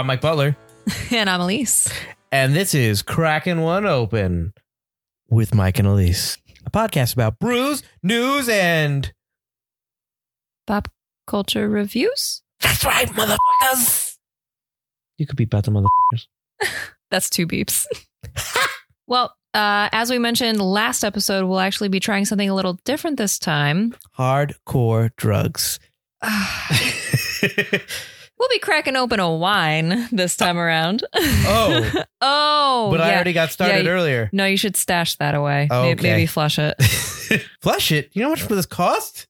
I'm Mike Butler, and I'm Elise. and this is Cracking One Open with Mike and Elise, a podcast about brews, news, and Pop culture reviews. that's right, motherfuckers. You could beep out the motherfuckers. That's two beeps. well, uh, as we mentioned last episode, we'll actually be trying something a little different this time. Hardcore drugs. We'll be cracking open a wine this time around. Oh. oh, but I already got started Yeah, earlier. No, you should stash that away. Okay. Maybe flush it. Flush it. You know how much for this cost?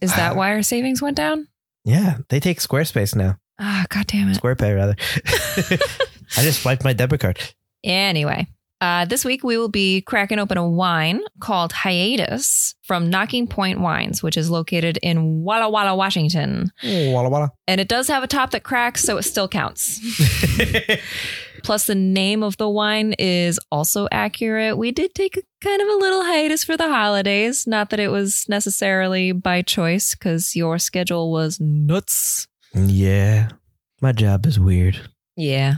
Is that why our savings went down? Yeah, they take Squarespace now. Ah, god damn it. SquarePay rather. I just swiped my debit card. Anyway, uh, this week we will be cracking open a wine called Hiatus from Knocking Point Wines, which is located in Walla Walla, Washington. Walla walla. And it does have a top that cracks, so it still counts. Plus, the name of the wine is also accurate. We did take a, kind of a little hiatus for the holidays. Not that it was necessarily by choice, because your schedule was nuts. yeah, my job is weird. Yeah.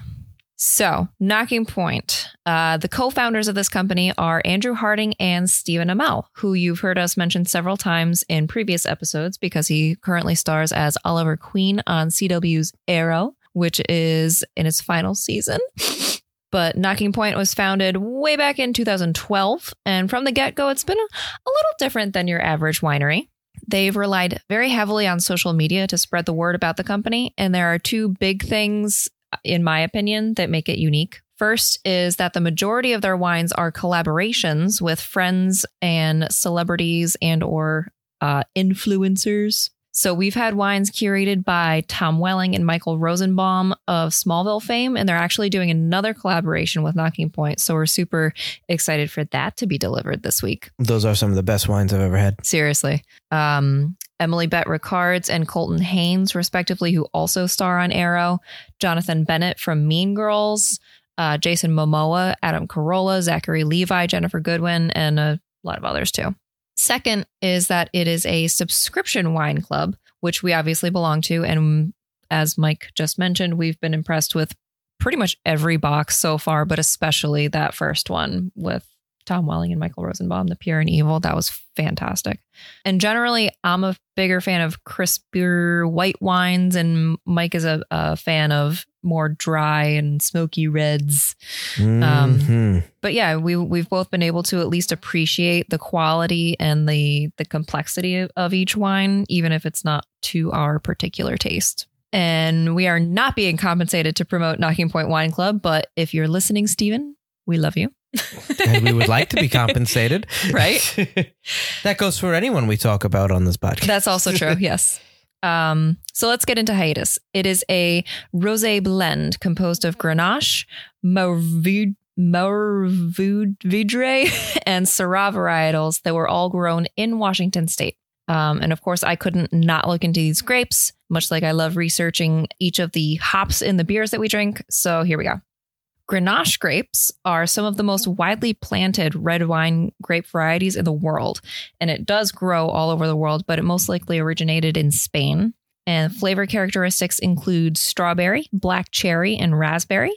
So, Knocking Point. Uh, the co founders of this company are Andrew Harding and Stephen Amell, who you've heard us mention several times in previous episodes because he currently stars as Oliver Queen on CW's Arrow, which is in its final season. But Knocking Point was founded way back in 2012. And from the get go, it's been a, a little different than your average winery. They've relied very heavily on social media to spread the word about the company. And there are two big things in my opinion, that make it unique. First is that the majority of their wines are collaborations with friends and celebrities and or uh, influencers. So we've had wines curated by Tom Welling and Michael Rosenbaum of Smallville fame, and they're actually doing another collaboration with Knocking Point. So we're super excited for that to be delivered this week. Those are some of the best wines I've ever had. Seriously. Um, Emily Bett Rickards and Colton Haynes, respectively, who also star on Arrow. Jonathan Bennett from Mean Girls. Uh, Jason Momoa, Adam Carolla, Zachary Levi, Ginnifer Goodwin, and a lot of others too. Second is that it is a subscription wine club, which we obviously belong to. And as Mike just mentioned, we've been impressed with pretty much every box so far, but especially that first one with Tom Welling and Michael Rosenbaum, The Pure and Evil. That was fantastic. And generally, I'm a bigger fan of crispier white wines, and Mike is a, a fan of more dry and smoky reds. Um, Mhm. But yeah, we we've both been able to at least appreciate the quality and the the complexity of, of each wine, even if it's not to our particular taste. And we are not being compensated to promote Knocking Point Wine Club, but if you're listening, Stephen, we love you. and we would like to be compensated. Right. that goes for anyone we talk about on this podcast. That's also true. Yes. Um, so let's get into hiatus. It is a rosé blend composed of Grenache, Mourvèdre, Mourvèdre, and Syrah varietals that were all grown in Washington State. Um, and of course, I couldn't not look into these grapes, much like I love researching each of the hops in the beers that we drink. So here we go. Grenache grapes are some of the most widely planted red wine grape varieties in the world and it does grow all over the world, but it most likely originated in Spain. And flavor characteristics include strawberry, black cherry, and raspberry,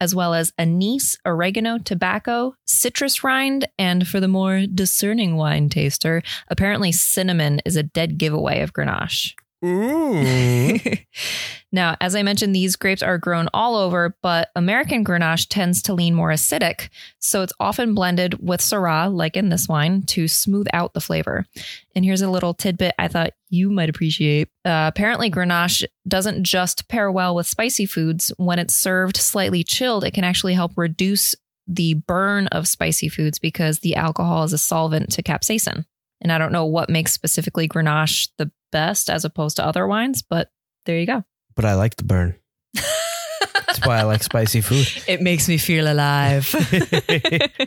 as well as anise, oregano, tobacco, citrus rind, and for the more discerning wine taster, apparently cinnamon is a dead giveaway of Grenache. Now, as I mentioned, these grapes are grown all over, but American Grenache tends to lean more acidic, so it's often blended with Syrah, like in this wine, to smooth out the flavor. And here's a little tidbit I thought you might appreciate. Uh, apparently, Grenache doesn't just pair well with spicy foods. When it's served slightly chilled, it can actually help reduce the burn of spicy foods because the alcohol is a solvent to capsaicin. And I don't know what makes specifically Grenache the best as opposed to other wines, but there you go. but I like the burn. That's why I like spicy food. It makes me feel alive.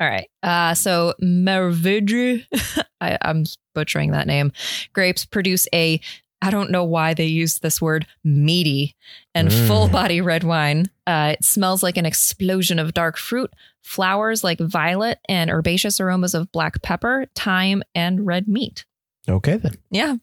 All right. Uh, so Mervidre, I, I'm butchering that name. Grapes produce a, I don't know why they use this word, meaty and Mm. full body red wine. Uh, it smells like an explosion of dark fruit, flowers like violet, and herbaceous aromas of black pepper, thyme, and red meat. Okay then. Yeah.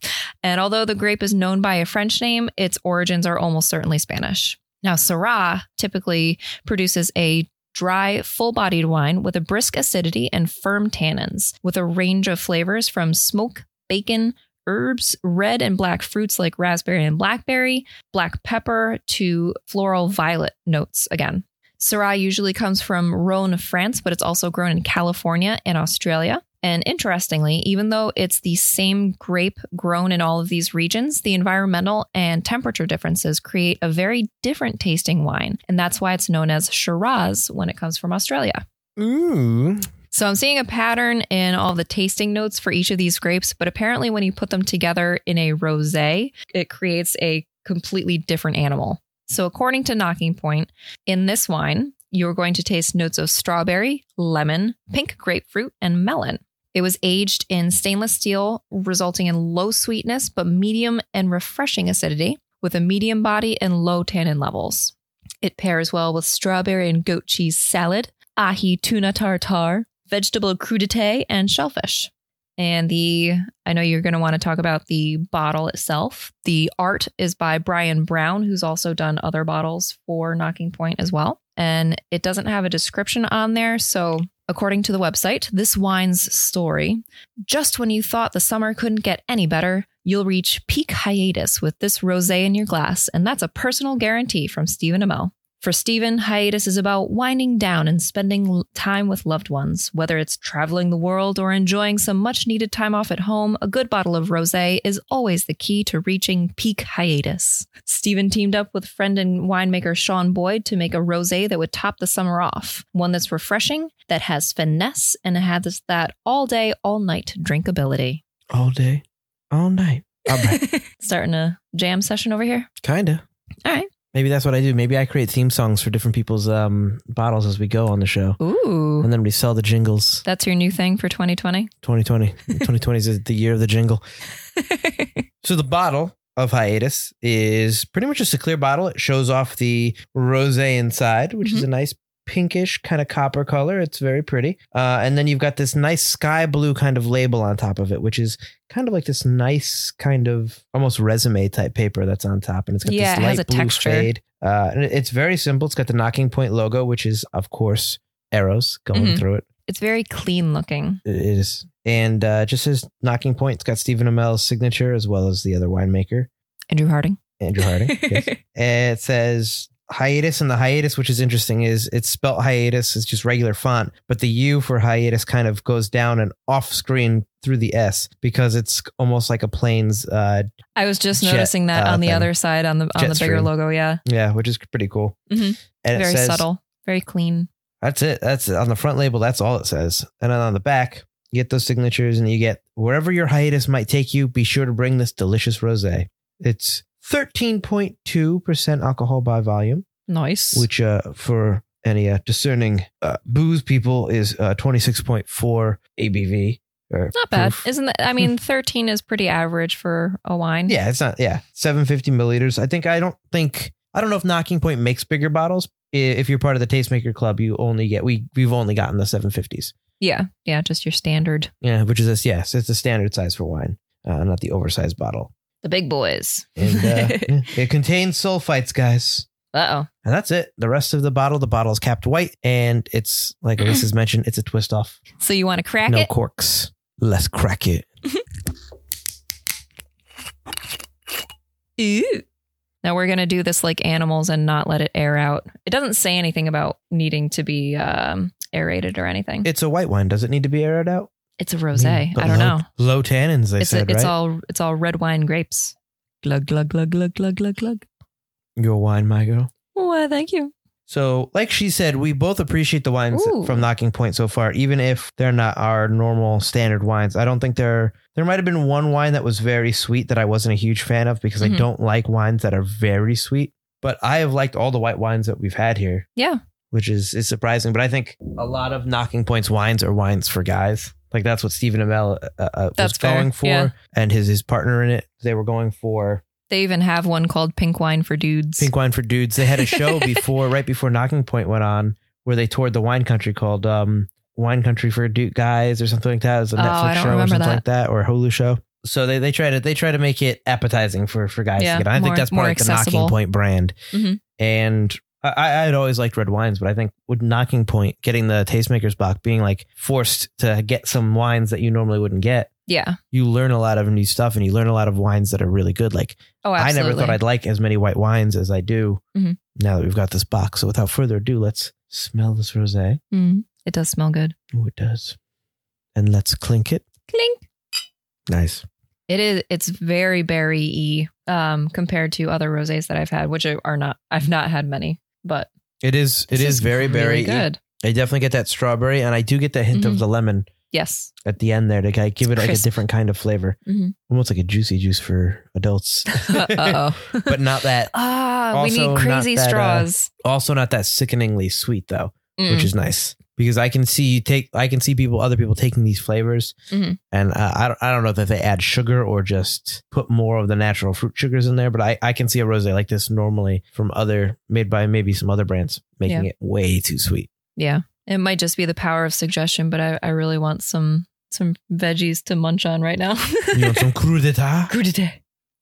And although the grape is known by a French name, its origins are almost certainly Spanish. Now, Syrah typically produces a dry, full bodied wine with a brisk acidity and firm tannins, with a range of flavors from smoke, bacon, herbs, red and black fruits like raspberry and blackberry, black pepper, to floral violet notes again. Syrah usually comes from Rhone, France, but it's also grown in California and Australia. And interestingly, even though it's the same grape grown in all of these regions, the environmental and temperature differences create a very different tasting wine. And that's why it's known as Shiraz when it comes from Australia. Ooh. So I'm seeing a pattern in all the tasting notes for each of these grapes, but apparently when you put them together in a rosé, it creates a completely different animal. So according to Knocking Point, in this wine, you're going to taste notes of strawberry, lemon, pink grapefruit, and melon. It was aged in stainless steel, resulting in low sweetness but medium and refreshing acidity, with a medium body and low tannin levels. It pairs well with strawberry and goat cheese salad, ahi tuna tartare, vegetable crudité, and shellfish. And the, I know you're going to want to talk about the bottle itself. The art is by Brian Brown, who's also done other bottles for Knocking Point as well. And it doesn't have a description on there. So, according to the website, this wine's story just when you thought the summer couldn't get any better, you'll reach peak hiatus with this rose in your glass. And that's a personal guarantee from Stephen Amell. For Stephen, hiatus is about winding down and spending time with loved ones. Whether it's traveling the world or enjoying some much needed time off at home, a good bottle of rosé is always the key to reaching peak hiatus. Stephen teamed up with friend and winemaker Sean Boyd to make a rosé that would top the summer off. One that's refreshing, that has finesse, and has that all day, all night drinkability. All day, all night. All right. Starting a jam session over here. Kinda. All right. Maybe that's what I do. Maybe I create theme songs for different people's um, bottles as we go on the show. Ooh. And then we sell the jingles. That's your new thing for 2020? 2020. 2020 is the year of the jingle. So the bottle of hiatus is pretty much just a clear bottle. It shows off the rose inside, which is a nice pinkish kind of copper color. It's very pretty. Uh, and then you've got this nice sky blue kind of label on top of it, which is kind of like this nice kind of almost resume type paper that's on top. And it's got Yeah, this light blue texture. fade. Uh, and it's very simple. It's got the knocking point logo, which is of course arrows going Mhm. through it. It's very clean looking. It is. And uh, just says knocking point. It's got Stephen Amell's signature as well as the other winemaker, Andrew Harding. Andrew Harding. yes. It says hiatus, and the hiatus, which is interesting, is it's spelt hiatus. It's just regular font, but the U for hiatus kind of goes down and off screen through the S because it's almost like a plane's. Uh, I was just Jet, noticing that uh, on the thing. other side on the on the bigger Jetstream. logo. Yeah, yeah, which is pretty cool. Mhm. And very it says, subtle, very clean. That's it. That's on the front label. That's all it says. And then on the back, you get those signatures and you get wherever your hiatus might take you, be sure to bring this delicious rosé. It's 13.2% alcohol by volume, Nice. which uh, for any uh, discerning uh, booze people is uh, 26.4 ABV. Or Not bad, isn't that? I mean, thirteen is pretty average for a wine. Yeah, it's not. Yeah, 750 milliliters. I think, I don't think, I don't know if Knocking Point makes bigger bottles. If you're part of the Tastemaker Club, you only get, we, we've only gotten the 750s. yeah, yeah. Just your standard, Yeah, which is this. Yes, it's a standard size for wine, uh, not the oversized bottle. The big boys. And uh, it contains sulfites, guys. uh oh. And that's it. The rest of the bottle, the bottle is capped white, and it's like Alyssa's mentioned, it's a twist off. So you want to crack no it? No corks. Let's crack it. Ooh. Now we're gonna do this like animals and not let it air out. It doesn't say anything about needing to be um, aerated or anything. It's a white wine. Does it need to be aired out? It's a rosé. But I don't low, know. Low tannins, they It's a, it's right? all it's all red wine grapes. Glug glug glug glug glug glug glug. Your wine, my girl. Why, thank you. So, like she said, we both appreciate the wines Ooh. from Knocking Point so far, even if they're not our normal standard wines. I don't think they're. There might have been one wine that was very sweet that I wasn't a huge fan of because Mhm. I don't like wines that are very sweet. But I have liked all the white wines that we've had here, Yeah. which is is surprising. But I think a lot of Knocking Point's wines are wines for guys. Like that's what Stephen Amell uh, uh, was fair, going for, yeah. and his his partner in it. They were going for They even have one called Pink Wine for Dudes. Pink Wine for Dudes. They had a show before, right before Knocking Point went on, where they toured the wine country called um, Wine Country for Dude Guys or something like that. It was a Oh, Netflix show or something that. like that, or a Hulu show. So they, they try to they try to make it appetizing for for guys Yeah, to get. I more- think that's part of the Knocking. Point brand. Mhm. And I, I had always liked red wines, but I think with Knocking Point getting the Tastemakers box, being like forced to get some wines that you normally wouldn't get, Yeah. you learn a lot of new stuff, and you learn a lot of wines that are really good. Like Oh, I never thought I'd like as many white wines as I do. Mhm. Now that we've got this box, so without further ado, let's smell this rosé. Mm, it does smell good. Oh, it does. And let's clink it. Clink. Nice. It is. It's very berry y um, compared to other rosés that I've had, which are not. I've not had many, but it is it is, is very really very good. I definitely get that strawberry, and I do get the hint of Mhm. the lemon Yes. at the end there to give it like a different kind of flavor, Mhm. almost like a juicy juice for adults, uh oh. but not that. ah, we need crazy that, uh, straws. Also, not that sickeningly sweet though, Mm. which is nice because I can see you take. I can see people, other people taking these flavors, Mhm. and uh, I don't. I don't know if they add sugar or just put more of the natural fruit sugars in there, but I I can see a rosé like this normally from other made by maybe some other brands making Yeah. it way too sweet. Yeah. It might just be the power of suggestion, but I, I really want some some veggies to munch on right now. You want some crudité? Crudité.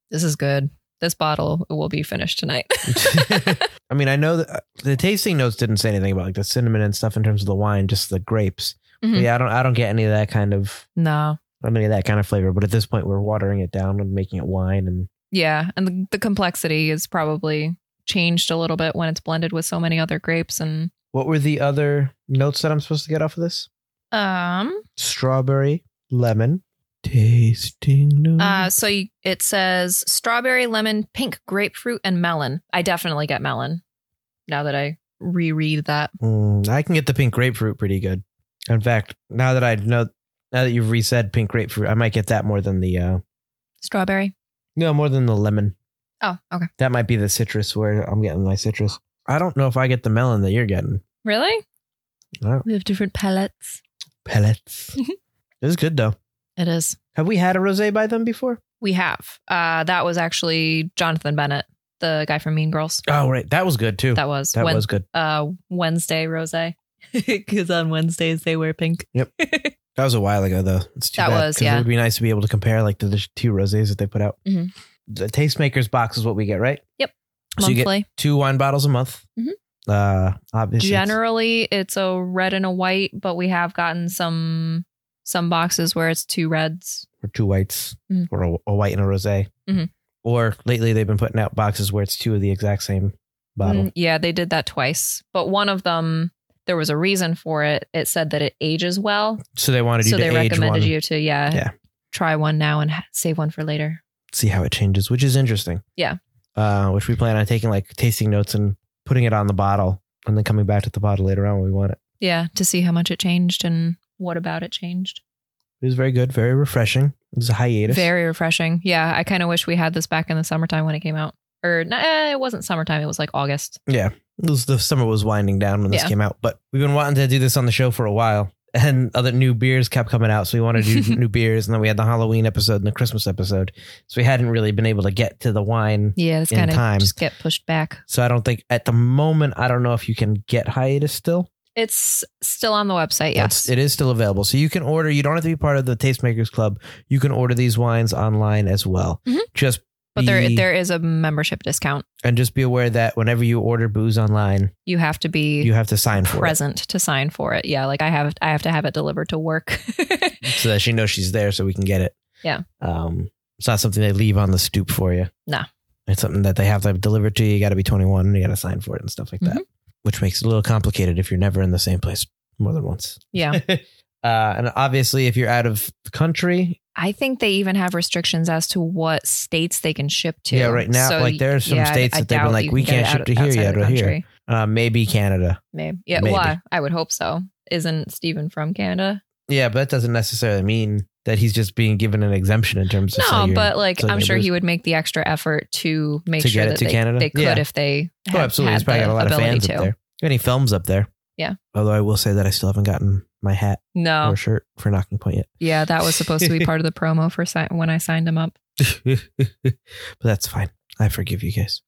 This is good. This bottle will be finished tonight. I mean, I know that uh, the tasting notes didn't say anything about like the cinnamon and stuff in terms of the wine, just the grapes. Mhm. yeah, I don't, I don't get any of that kind of, no. any of that kind of flavor. But at this point, we're watering it down and making it wine. And Yeah. And the, the complexity is probably changed a little bit when it's blended with so many other grapes and what were the other notes that I'm supposed to get off of this? um Strawberry, lemon, tasting notes. uh so you, it says strawberry, lemon, pink, grapefruit, and melon. I definitely get melon now that I reread that. Mm, I can get the pink grapefruit pretty good. In fact, now that I know, now that you've resaid pink grapefruit, I might get that more than the, uh, Strawberry. no, more than the lemon. Oh, okay. That might be the citrus where I'm getting my citrus. I don't know if I get the melon that you're getting. Really? We have different palettes. Pellets. it was good though. It is. Have we had a rosé by them before? We have. Uh, that was actually Jonathan Bennett, the guy from Mean Girls. Oh, right. That was good too. That was That Wen- was good. uh, Wednesday rose. Because on Wednesdays they wear pink. Yep. that was a while ago though. It's too That bad, was, 'cause yeah. It would be nice to be able to compare like the, the two rosés that they put out. Mhm. The Tastemakers box is what we get, right? Yep. So you get Monthly. two wine bottles a month. Mhm. Uh, obviously, it's- Generally, it's a red and a white, but we have gotten some some boxes where it's two reds. or two whites, Mhm. or a, a white and a rosé. Mhm. Or lately they've been putting out boxes where it's two of the exact same bottle. Mm, yeah, they did that twice, but one of them there was a reason for it. It said that it ages well, So they wanted you so to they recommended one, you to yeah, Yeah. try one now and ha- save one for later. see how it changes, which is interesting. Yeah. Uh, which we plan on taking like tasting notes and putting it on the bottle, and then coming back to the bottle later on when we want it. Yeah, to see how much it changed and what about it changed. It was very good, very refreshing. It was a hiatus. Very refreshing. Yeah, I kind of wish we had this back in the summertime when it came out. Or nah, it wasn't summertime. It was like August. Yeah. It was, the summer was winding down when this Yeah. came out, but we've been wanting to do this on the show for a while. And other new beers kept coming out. So we wanted to do new beers. And then we had the Halloween episode and the Christmas episode. So we hadn't really been able to get to the wine. Yeah, it's In kind of time. just get pushed back. So I don't think at the moment, I don't know if you can get hiatus still. It's still on the website. Yes. It's- It is still available. So you can order, you don't have to be part of the Tastemakers Club. You can order these wines online as well. Mhm. Just but there there is a membership discount. and just be aware that whenever you order booze online, You have to be you have to sign for present to sign for it. Yeah, like I have I have to have it delivered to work. so that she knows she's there so we can get it. Yeah. Um, it's not something they leave on the stoop for you. Nah. It's something that they have to have delivered to you. You got to be 21 you got to sign for it and stuff like that, which makes it a little complicated if you're never in the same place more than once. yeah. Uh, and obviously, if you're out of the country, I think they even have restrictions as to what states they can ship to. Yeah, right now, So, like, there are some yeah, states I that they've been like, we can can't ship it to here outside yet of or here. country. uh, maybe Canada. Maybe. Yeah. Maybe. Well, I, I would hope so. Isn't Stephen from Canada? Yeah, but that doesn't necessarily mean that he's just being given an exemption in terms of. No, you're- but like I'm sure he would make the extra effort to make To sure that to they, Canada? they could Yeah. if they Oh, had, absolutely. He's probably got a lot of fans to. up there. Any films up there? Yeah. Although I will say that I still haven't gotten my hat No. or shirt for Knocking Point yet. Yeah, that was supposed to be part of the promo for si- when I signed him up. but that's fine. I forgive you guys.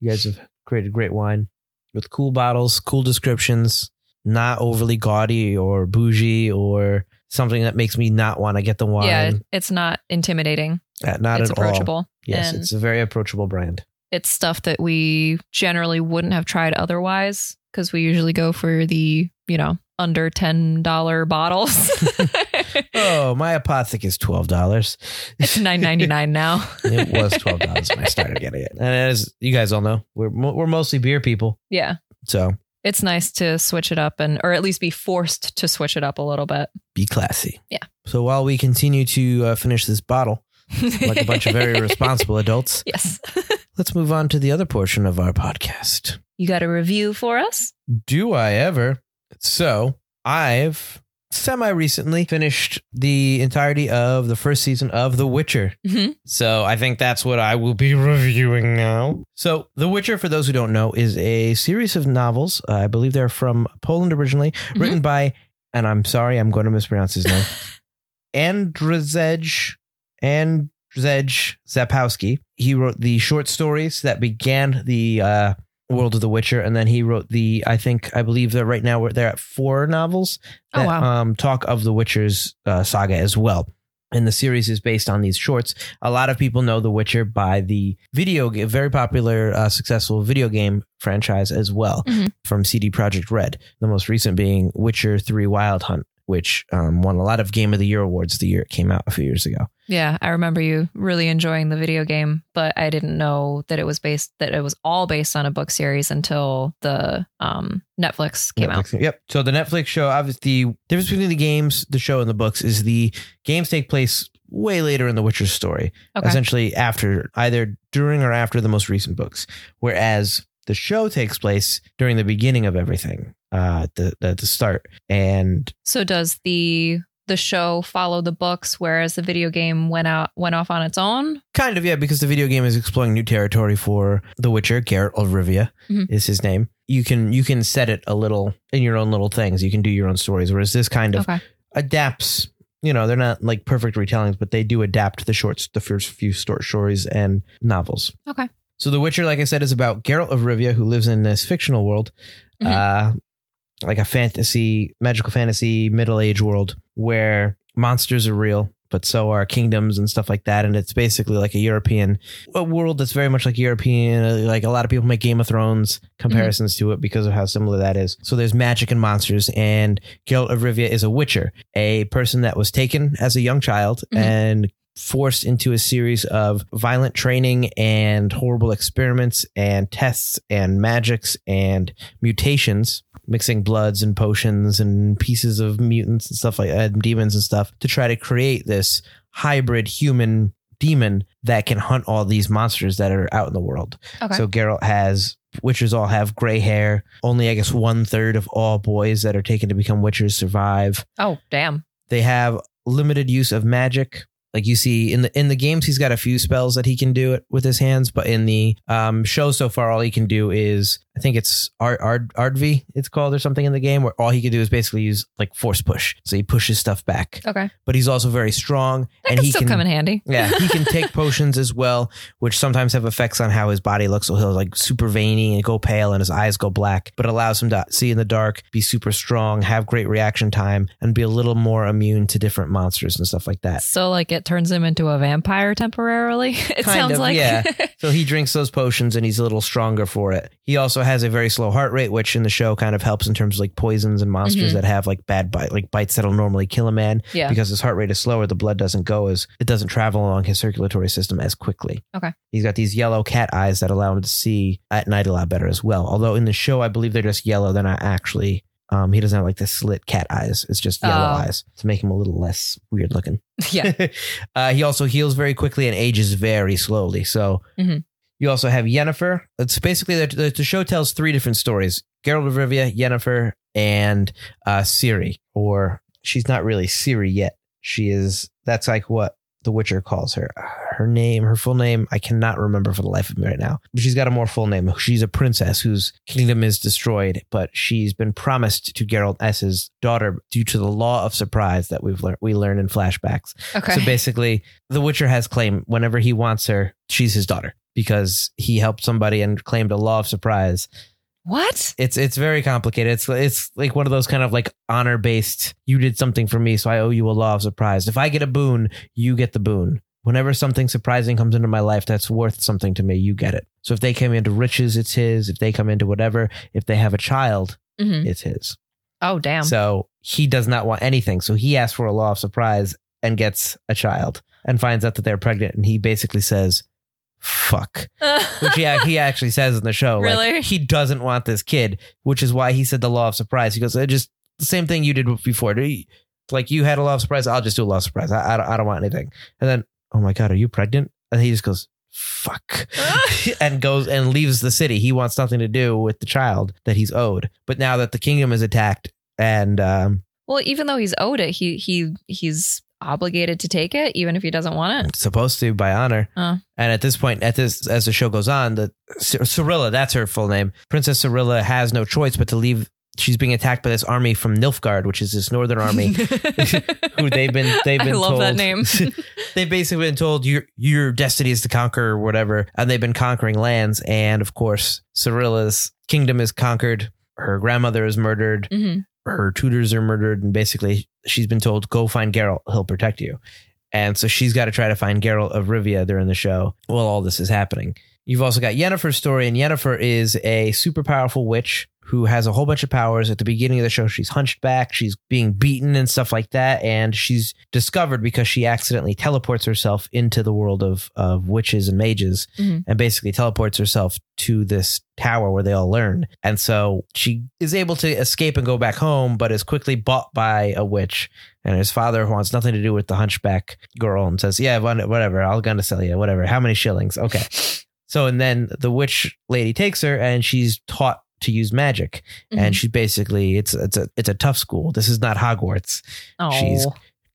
You guys have created great wine with cool bottles, cool descriptions, not overly gaudy or bougie or something that makes me not want to get the wine. Yeah, it's not intimidating. Uh, not it's at all. approachable. Yes, and it's a very approachable brand. it's stuff that we generally wouldn't have tried otherwise because we usually go for the, you know, under $10 bottles. Oh, my apothec is twelve dollars. it's nine ninety nine now. it was twelve dollars when I started getting it, and as you guys all know, we're we're mostly beer people, Yeah. so It's nice to switch it up and or at least be forced to switch it up a little bit. be classy. Yeah. So while we continue to uh, finish this bottle like a bunch of very responsible adults, Yes. let's move on to the other portion of our podcast. You got a review for us? Do I ever? So I've semi recently finished the entirety of the first season of The Witcher. Mhm. So I think that's what I will be reviewing now. So The Witcher, for those who don't know, is a series of novels. Uh, I believe they're from Poland originally, Mhm. written by, and I'm sorry, I'm going to mispronounce his name, Andrzej Andrzej Zapowski. He wrote the short stories that began the uh, world of The Witcher, and then he wrote the. I think I believe that right now we're they're at four novels Oh, wow. um, talk of the Witcher's uh, saga as well. And the series is based on these shorts. A lot of people know The Witcher by the video, ga- very popular, uh, successful video game franchise as well Mhm. from CD Projekt Red. The most recent being Witcher Three Wild Hunt, which um, won a lot of Game of the Year awards the year it came out a few years ago. Yeah, I remember you really enjoying the video game, but I didn't know that it was based that it was all based on a book series until the um Netflix came out. Yep. So the Netflix show, obviously, the difference between the games, the show, and the books is the games take place way later in the Witcher story. Okay. essentially after either during or after the most recent books whereas the show takes place during the beginning of everything uh at the at the start and So does the the show follow the books whereas the video game went out went off on its own? kind of yeah because the video game is exploring new territory for the witcher Geralt of rivia Mhm. is his name you can you can set it a little in your own little things you can do your own stories whereas this kind of Okay. adapts you know they're not like perfect retellings but they do adapt the shorts the first few short stories and novels Okay. so the witcher like i said is about Geralt of rivia who lives in this fictional world Mhm. uh like a fantasy magical fantasy middle age world where monsters are real but so are kingdoms and stuff like that. And it's basically like a european a world that's very much like european. Uh, like a lot of people make game of thrones comparisons to it because of how similar that is. So there's magic and monsters and Geralt of Rivia is a witcher, a person that was taken as a young child Mhm. and forced into a series of violent training and horrible experiments and tests and magics and mutations, mixing bloods and potions and pieces of mutants and stuff like that, and demons and stuff to try to create this hybrid human demon that can hunt all these monsters that are out in the world. Okay. So Geralt has witches all have gray hair. Only I guess one third of all boys that are taken to become witchers survive. oh, damn. They have limited use of magic. Like you see in the in the games, he's got a few spells that he can do it with his hands, but in the um, show so far, all he can do is I think it's Ard Ard Ardvi it's called or something in the game, where all he can do is basically use like force push. So he pushes stuff back, Okay. but he's also very strong, That and he still can come in handy. yeah, he can take potions as well, which sometimes have effects on how his body looks. So he'll like super veiny and go pale and his eyes go black, but allows him to see in the dark, be super strong, have great reaction time, and be a little more immune to different monsters and stuff like that. So like it turns him into a vampire temporarily. It Kind sounds of, like yeah. So he drinks those potions and he's a little stronger for it. He also has a very slow heart rate, which in the show kind of helps in terms of like poisons and monsters Mhm. that have like bad bite, like bites that'll normally kill a man. yeah. because his heart rate is slower, the blood doesn't go as it doesn't travel along his circulatory system as quickly. Okay. He's got these yellow cat eyes that allow him to see at night a lot better as well. Although in the show, I believe they're just yellow. They're not actually. Um, he doesn't have like the slit cat eyes. It's just yellow Oh. eyes to make him a little less weird looking. yeah. uh, he also heals very quickly and ages very slowly. So Mhm. You also have Yennefer. It's basically the, the, show tells three different stories: Geralt of Rivia, Yennefer, and uh, Ciri. Or she's not really Ciri yet. She is. That's like what The Witcher calls her. Her name, her full name, I cannot remember for the life of me right now. But she's got a more full name. She's a princess whose kingdom is destroyed, but she's been promised to Geralt as his daughter due to the law of surprise that we've learned. We learn in flashbacks. Okay. So basically, The Witcher has claim whenever he wants her, she's his daughter because he helped somebody and claimed a law of surprise What? It's it's very complicated. It's it's like one of those kind of like honor based. You did something for me, so I owe you a law of surprise. If I get a boon, you get the boon. Whenever something surprising comes into my life that's worth something to me, you get it. So if they come into riches, it's his. If they come into whatever, if they have a child, hmm it's his. Oh, damn. So he does not want anything. So he asks for a law of surprise and gets a child and finds out that they're pregnant. And he basically says, fuck. Which he, he actually says in the show. Like, Really? he doesn't want this kid, which is why he said the law of surprise. He goes, "I just the same thing you did before. Like you had a law of surprise. I'll just do a law of surprise. I, I, don't, I don't want anything. And then, oh my God, are you pregnant? And he just goes, fuck. and goes and leaves the city. He wants nothing to do with the child that he's owed. But now that the kingdom is attacked and um, well, even though he's owed it, he he he's obligated to take it, even if he doesn't want it. supposed to by honor. Oh. And at this point, at this as the show goes on, the Cy- Cirilla, that's her full name. Princess Cirilla has no choice but to leave. She's being attacked by this army from Nilfgaard, which is this northern army who they've been they've been I love told that name. they've basically been told your your destiny is to conquer or whatever, and they've been conquering lands. And of course, Cirilla's kingdom is conquered. Her grandmother is murdered. hmm Her tutors are murdered, and basically she's been told, "Go find Geralt. He'll protect you." And so she's got to try to find Geralt of Rivia during the show while all this is happening. You've also got Yennefer's story, and Yennefer is a super powerful witch who has a whole bunch of powers. At the beginning of the show, she's hunchback, she's being beaten and stuff like that, and she's discovered because she accidentally teleports herself into the world of of witches and mages, Mhm. and basically teleports herself to this tower where they all learn. And so she is able to escape and go back home, but is quickly bought by a witch. And his father wants nothing to do with the hunchback girl and says, "Yeah, whatever, I'll gonna sell you, whatever. How many shillings? Okay." So and then the witch lady takes her and she's taught to use magic Mm-hmm. and she basically it's it's a it's a tough school. This is not Hogwarts. oh, she's-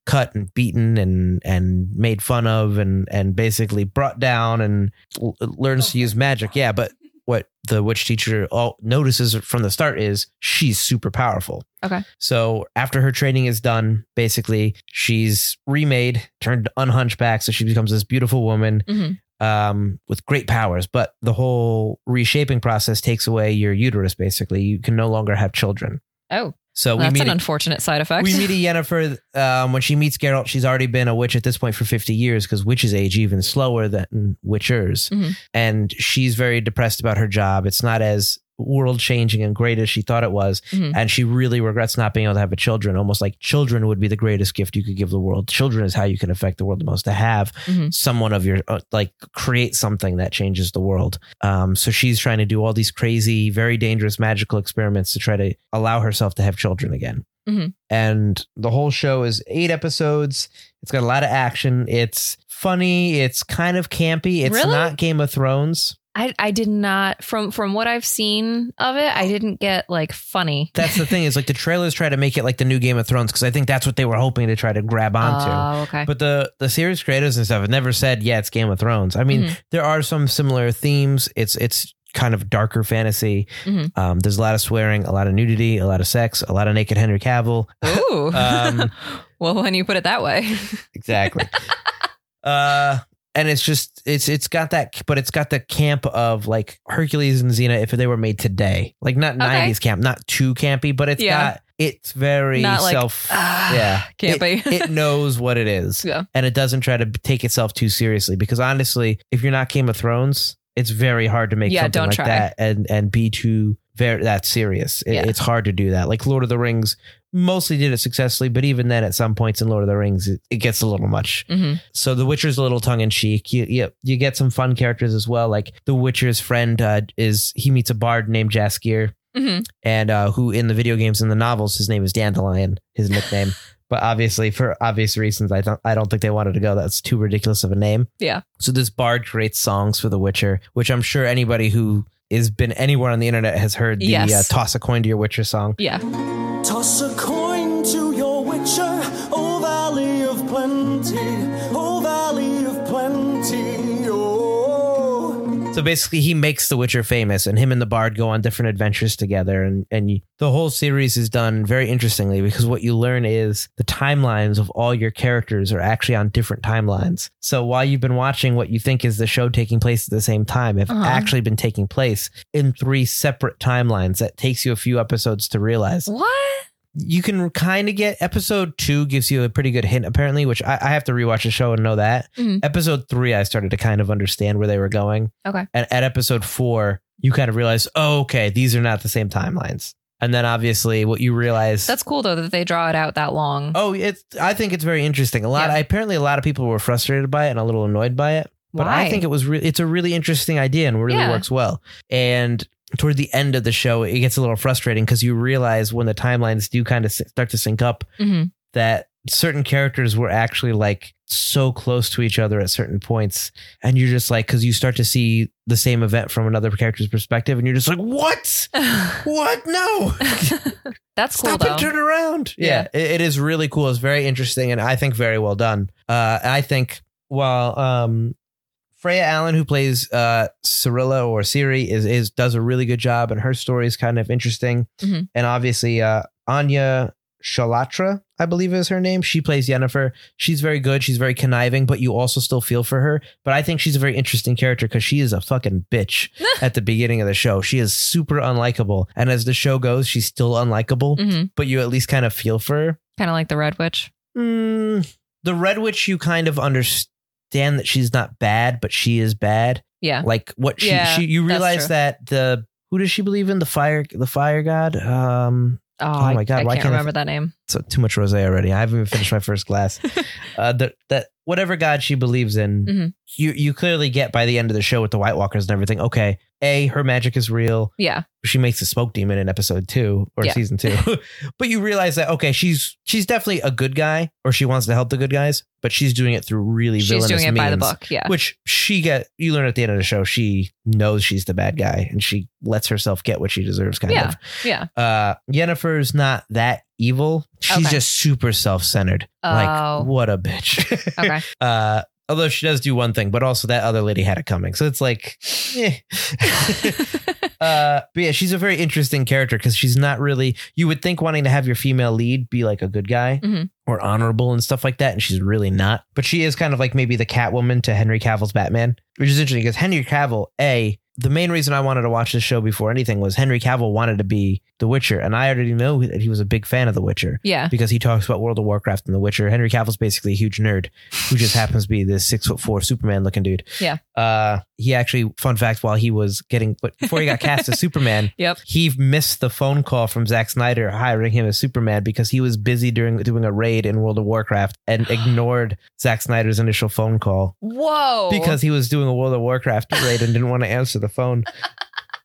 Cut and beaten and and made fun of and and basically brought down and l- learns to use magic. Yeah, but what the witch teacher all notices from the start is she's super powerful. Okay. So after her training is done, basically she's remade, turned unhunchback, so she becomes this beautiful woman Mhm. Um, with great powers. But the whole reshaping process takes away your uterus. Basically, you can no longer have children. oh, So we that's an a- unfortunate side effect. we meet a Yennefer um, when she meets Geralt. She's already been a witch at this point for 50 years because witches age even slower than witchers. Mhm. And she's very depressed about her job. It's not as world changing and great as she thought it was. Mhm. And she really regrets not being able to have a children, almost like children would be the greatest gift you could give the world. Children is how you can affect the world the most to have Mhm. someone of your, uh, like, create something that changes the world. Um, so she's trying to do all these crazy, very dangerous magical experiments to try to allow herself to have children again Mhm. and the whole show is eight episodes. It's got a lot of action. It's funny. It's kind of campy. It's Really? not Game of Thrones. I I did not from from what I've seen of it. I didn't get like funny. That's the thing is like the trailers try to make it like the new Game of Thrones because I think that's what they were hoping to try to grab onto. Oh, okay. But the the series creators and stuff have never said, yeah, it's Game of Thrones. I mean, Mhm. there are some similar themes. It's it's kind of darker fantasy. Mhm. Um, there's a lot of swearing, a lot of nudity, a lot of sex, a lot of naked Henry Cavill. Ooh. Um, well, when you put it that way. exactly. uh and it's just it's it's got that but it's got the camp of like Hercules and Xena if they were made today. Like not Okay. 90s camp, not too campy, but it's Yeah. got it's very Not like, self ah, yeah. campy. It, it knows what it is. Yeah. And it doesn't try to take itself too seriously because honestly, if you're not Game of Thrones, it's very hard to make Yeah, something don't like try. that and and be too very that serious. It- Yeah. It's hard to do that. Like Lord of the Rings mostly did it successfully, but even then at some points in Lord of the Rings it, it gets a little much. hmm So The Witcher's a little tongue in cheek. You, you you get some fun characters as well. Like The Witcher's friend uh, is he meets a bard named Jaskier, hmm and uh, who in the video games and the novels his name is Dandelion, his nickname. but obviously, for obvious reasons, I don't I don't think they wanted to go. That's too ridiculous of a name. Yeah. So this bard creates songs for The Witcher, which I'm sure anybody who has been anywhere on the internet has heard the Yes. uh, "Toss a Coin to Your Witcher" song. Yeah. Toss a coin So basically, he makes The Witcher famous, and him and the Bard go on different adventures together. And and you, the whole series is done very interestingly because what you learn is the timelines of all your characters are actually on different timelines. So while you've been watching what you think is the show taking place at the same time, have Uh-huh. actually been taking place in three separate timelines. That takes you a few episodes to realize what? You can kind of get episode two gives you a pretty good hint apparently which i, I have to rewatch the show and know that Mhm. episode three i started to kind of understand where they were going Okay. and at episode four you kind of realize oh okay these are not the same timelines and then obviously what you realize That's cool though that they draw it out that long. oh it's i think it's very interesting a lot Yeah. apparently a lot of people were frustrated by it and a little annoyed by it but Why? I think it was re- it's a really interesting idea and really Yeah. works well. And toward the end of the show, it gets a little frustrating because you realize when the timelines do kind of start to sync up Mhm. that certain characters were actually like so close to each other at certain points, and you're just like because you start to see the same event from another character's perspective, and you're just like, what? What? No. That's cool Stop though. and turn around. Yeah. Yeah, it- it is really cool. It's very interesting, and I think very well done. Uh, I think while um, Freya Allan, who plays uh, Cirilla or Ciri, is is does a really good job, and her story is kind of interesting. Mhm. And obviously, uh, Anya Chalotra, I believe is her name. She plays Yennefer. She's very good. She's very conniving, but you also still feel for her. But I think she's a very interesting character because she is a fucking bitch at the beginning of the show. She is super unlikable, and as the show goes, she's still unlikable hmm but you at least kind of feel for her. Kind of like the Red Witch. Mm, the Red Witch, you kind of understand that she's not bad, but she is bad. Yeah. Like what she, Yeah, she you realize that the who does she believe in? The fire, the fire god. Um, Oh, Oh my I- God, I, why can't can't I remember that name. so too much rosé already. I haven't even finished my first glass. uh, the, that whatever god she believes in, Mhm. you you clearly get by the end of the show with the White Walkers and everything. Okay, a her magic is real. Yeah. she makes a smoke demon in episode two or Yeah. season two. but you realize that okay, she's she's definitely a good guy, or she wants to help the good guys, but she's doing it through really She's villainous doing it by the book. Yeah. Which she get you learn at the end of the show, she knows she's the bad guy and she lets herself get what she deserves, kind Yeah. of. Yeah. Uh Yennefer's not that evil. She's Okay. just super self-centered. Oh. Like, what a bitch. Okay. uh Although she does do one thing, but also that other lady had it coming. So it's like, eh. Uh, but yeah, she's a very interesting character because she's not really. You would think wanting to have your female lead be like a good guy Mhm. or honorable and stuff like that, and she's really not. But she is kind of like maybe the Catwoman to Henry Cavill's Batman, which is interesting because Henry Cavill, a the main reason I wanted to watch this show before anything was Henry Cavill wanted to be The Witcher, and I already know that he was a big fan of The Witcher yeah. because he talks about World of Warcraft and The Witcher. Henry Cavill's basically a huge nerd who just happens to be this six foot four Superman looking dude. Yeah. Uh, he actually, fun fact, while he was getting, before he got cast as Superman, Yep. he missed the phone call from Zack Snyder hiring him as Superman because he was busy during doing a raid in World of Warcraft and ignored Zack Snyder's initial phone call Whoa. because he was doing a World of Warcraft raid and didn't want to answer the phone.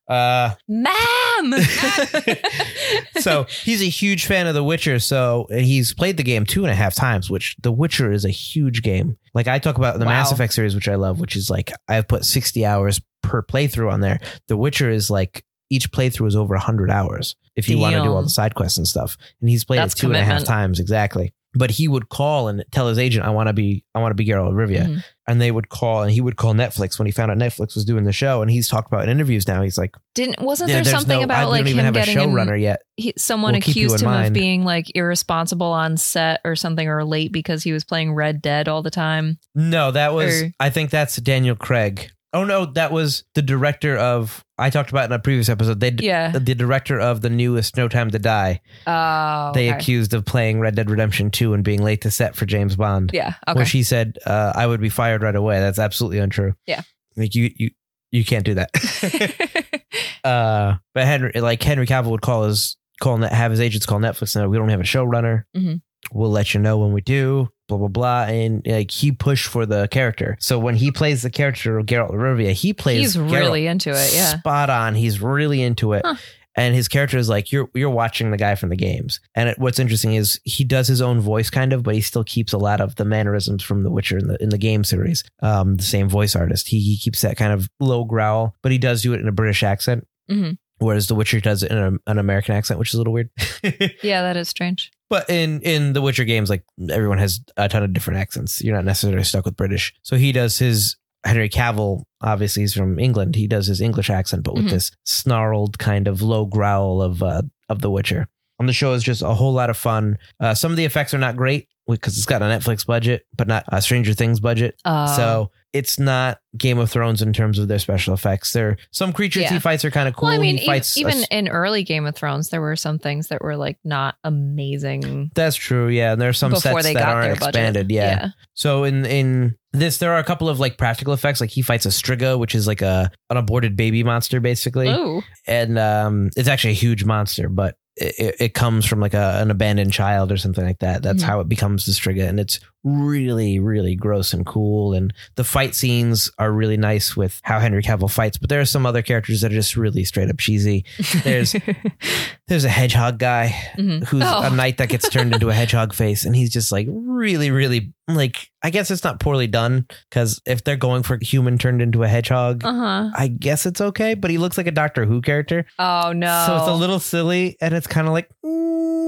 Uh, ma'am. so he's a huge fan of The Witcher. So he's played the game two and a half times, which The Witcher is a huge game. Like I talk about the Wow. Mass Effect series, which I love, which is like I've put 60 hours per playthrough on there. The Witcher is like each playthrough is over 100 hours if you want to do all the side quests and stuff. And he's played That's it two and a half commitment. times exactly. But he would call and tell his agent, "I want to be, I want to be Geralt of Rivia," Mhm. and they would call, and he would call Netflix when he found out Netflix was doing the show, and he's talked about in interviews now. He's like, Didn't wasn't there something no- about like him a getting in, showrunner yet." he, someone We'll accused him of being like irresponsible on set or something or late because he was playing Red Dead all the time. No, that was. Or- I think that's Daniel Craig. Oh no, that was the director of. I talked about in a previous episode. They, Yeah. the director of the newest No Time to Die. Oh. they okay. accused of playing Red Dead Redemption Two and being late to set for James Bond. Yeah. Okay. Which he said, uh, "I would be fired right away." That's absolutely untrue. Yeah. like you, you, you can't do that. uh, but Henry, like Henry Cavill would call his call net, have his agents call Netflix. No, we don't have a showrunner. Mhm. We'll let you know when we do. Blah blah blah, and like he pushed for the character. So when he plays the character of Geralt of Rivia, he plays. He's Geralt really into it. Yeah. spot on. He's really into it. Huh. And his character is like you're you're watching the guy from the games. And it, what's interesting is he does his own voice kind of, but he still keeps a lot of the mannerisms from The Witcher in the in the game series. Um, the same voice artist. He he keeps that kind of low growl, but he does do it in a British accent. Mhm. Whereas The Witcher does it in a, an American accent, which is a little weird. Yeah, that is strange. But in in the Witcher games, like everyone has a ton of different accents. You're not necessarily stuck with British. So he does his Henry Cavill, obviously, he's from England. He does his English accent, but with Mhm. this snarled kind of low growl of uh, of The Witcher. On the show is just a whole lot of fun. Uh, some of the effects are not great because it's got a Netflix budget, but not a Stranger Things budget. Uh, so it's not Game of Thrones in terms of their special effects. There, some creatures Yeah. he fights are kind of cool. well, I mean, e- a even s- in early Game of Thrones, there were some things that were like not amazing that's true. Yeah, and there are some sets they that aren't expanded. budget. yeah. So in in this, there are a couple of like practical effects. Like he fights a Striga, which is like a an aborted baby monster, basically, Ooh. and um, it's actually a huge monster, but it, it- comes from like a, an abandoned child or something like that. That's Mhm. how it becomes the Striga, and it's really really gross and cool. And the fight scenes are really nice with how Henry Cavill fights. But there are some other characters that are just really straight up cheesy. There's- There's a hedgehog guy Mhm. who's Oh. a knight that gets turned into a hedgehog face and he's just like really really like i guess it's not poorly done because if they're going for human turned into a hedgehog Uh-huh. i guess it's okay but he looks like a doctor who character Oh no. so it's a little silly and it's kind of like mm.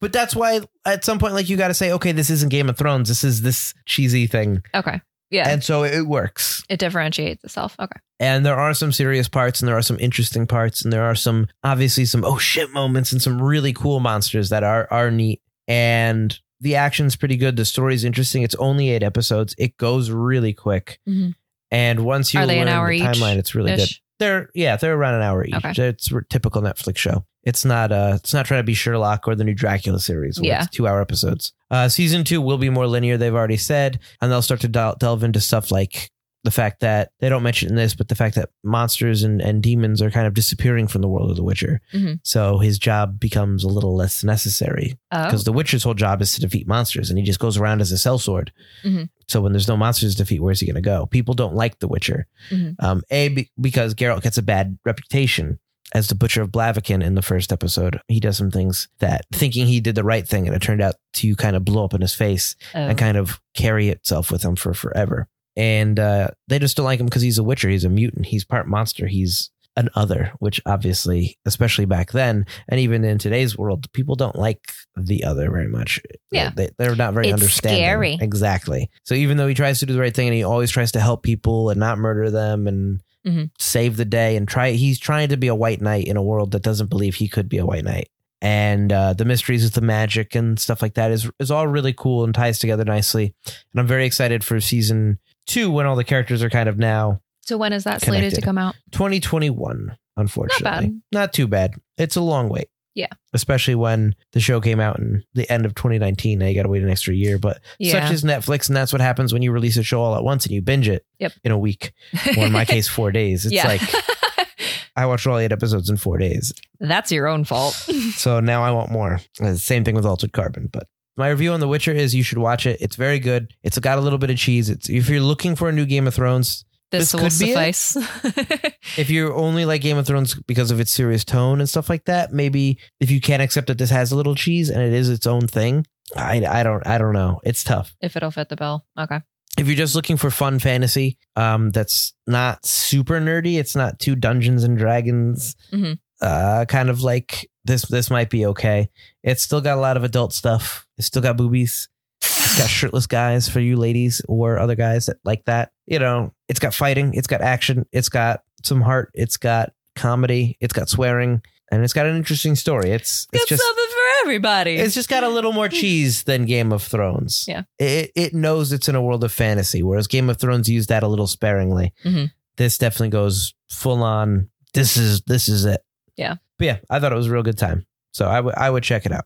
But that's why at some point like you got to say okay this isn't game of thrones this is this cheesy thing Okay. Yeah. and so it works it differentiates itself. Okay. and there are some serious parts and there are some interesting parts and there are some obviously some oh shit moments and some really cool monsters that are are neat and the action's pretty good the story's interesting it's only eight episodes it goes really quick Mhm. and once you Are they an learn hour the each timeline it's really good? They're yeah they're around an hour each Okay. it's a typical netflix show it's not uh it's not trying to be sherlock or the new dracula series Yeah. it's two hour episodes uh season two will be more linear they've already said and they'll start to del- delve into stuff like the fact that they don't mention this, but the fact that monsters and, and demons are kind of disappearing from the world of The Witcher. Mhm. So his job becomes a little less necessary Oh. because The Witcher's whole job is to defeat monsters and he just goes around as a sellsword. Mhm. So when there's no monsters to defeat, where's he going to go? People don't like The Witcher. Mhm. Um, a, be- because Geralt gets a bad reputation. As the Butcher of Blaviken in the first episode, he does some things that thinking he did the right thing, and it turned out to kind of blow up in his face Oh. and kind of carry itself with him for forever. And uh, they just don't like him because he's a witcher. He's a mutant. He's part monster. He's an other, which obviously, especially back then, and even in today's world, people don't like the other very much. Yeah. they, they're not very It's understanding. scary. Exactly. So even though he tries to do the right thing and he always tries to help people and not murder them and Mhm. save the day and try, he's trying to be a white knight in a world that doesn't believe he could be a white knight and uh, the mysteries with the magic and stuff like that is is all really cool and ties together nicely. And I'm very excited for season two when all the characters are kind of now so when is that slated to come out? 2021. Unfortunately, bad. Not too bad. It's a long wait. Yeah. especially when the show came out in the end of 2019. Now you got to wait an extra year, but Yeah. such is Netflix, and that's what happens when you release a show all at once and you binge it Yep. in a week, or in my case, four days. It's yeah. like I watched all eight episodes in four days. That's your own fault. So now I want more. Uh, Same thing with Altered Carbon. But my review on The Witcher is you should watch it. It's very good. It's got a little bit of cheese. It's if you're looking for a new Game of Thrones, this, This will could be suffice. if you're only like Game of Thrones because of its serious tone and stuff like that, maybe if you can't accept that this has a little cheese and it is its own thing, I I don't I don't know. It's tough. if it'll fit the bill. Okay. If you're just looking for fun fantasy, um, that's not super nerdy. It's not too Dungeons and Dragons, Mhm. uh, kind of like this. This might be okay. It's still got a lot of adult stuff. It's still got boobies. It's got shirtless guys for you ladies or other guys that like that. You know, it's got fighting. It's got action. It's got some heart. It's got comedy. It's got swearing, and it's got an interesting story. It's it's Got just something for everybody. it's just got a little more cheese than Game of Thrones. Yeah. It it knows it's in a world of fantasy, whereas Game of Thrones used that a little sparingly. Mhm. This definitely goes full on. This is this is it. Yeah. But yeah, I thought it was a real good time. So I would I would check it out.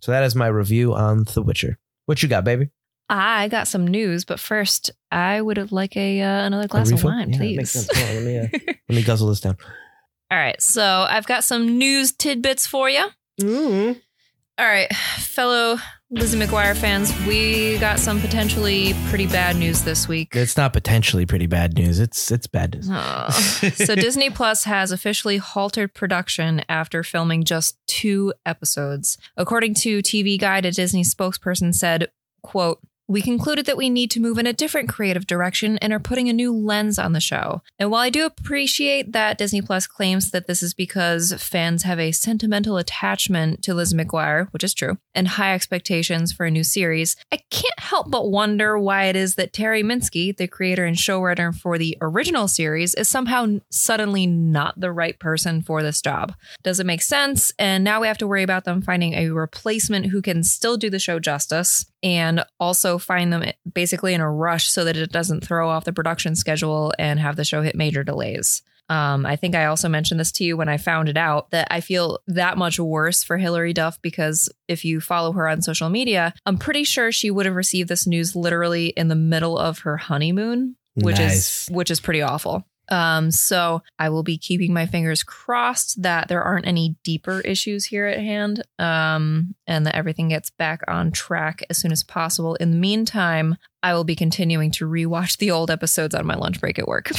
So that is my review on The Witcher. What you got, baby? I got some news, but first I would like a uh, another glass of wine, Yeah, that makes please. sense. Hold on, let me, uh, Let me guzzle this down. All right, so I've got some news tidbits for you. Mm. All right, fellow Lizzie McGuire fans, we got some potentially pretty bad news this week. It's not potentially pretty bad news. It's it's bad news. Oh. so Disney Plus has officially halted production after filming just two episodes. According to TV Guide, a Disney spokesperson said, quote, we concluded that we need to move in a different creative direction and are putting a new lens on the show. And while I do appreciate that Disney Plus claims that this is because fans have a sentimental attachment to Liz McGuire, which is true, and high expectations for a new series, I can't help but wonder why it is that Terri Minsky, the creator and showrunner for the original series, is somehow suddenly not the right person for this job. Does it make sense, and now we have to worry about them finding a replacement who can still do the show justice and also find them basically in a rush so that it doesn't throw off the production schedule and have the show hit major delays. Um, I think I also mentioned this to you when I found it out that I feel that much worse for Hilary Duff because if you follow her on social media, I'm pretty sure she would have received this news literally in the middle of her honeymoon, which Nice. is which is pretty awful. Um, so I will be keeping my fingers crossed that there aren't any deeper issues here at hand, um, and that everything gets back on track as soon as possible. In the meantime, I will be continuing to rewatch the old episodes on my lunch break at work.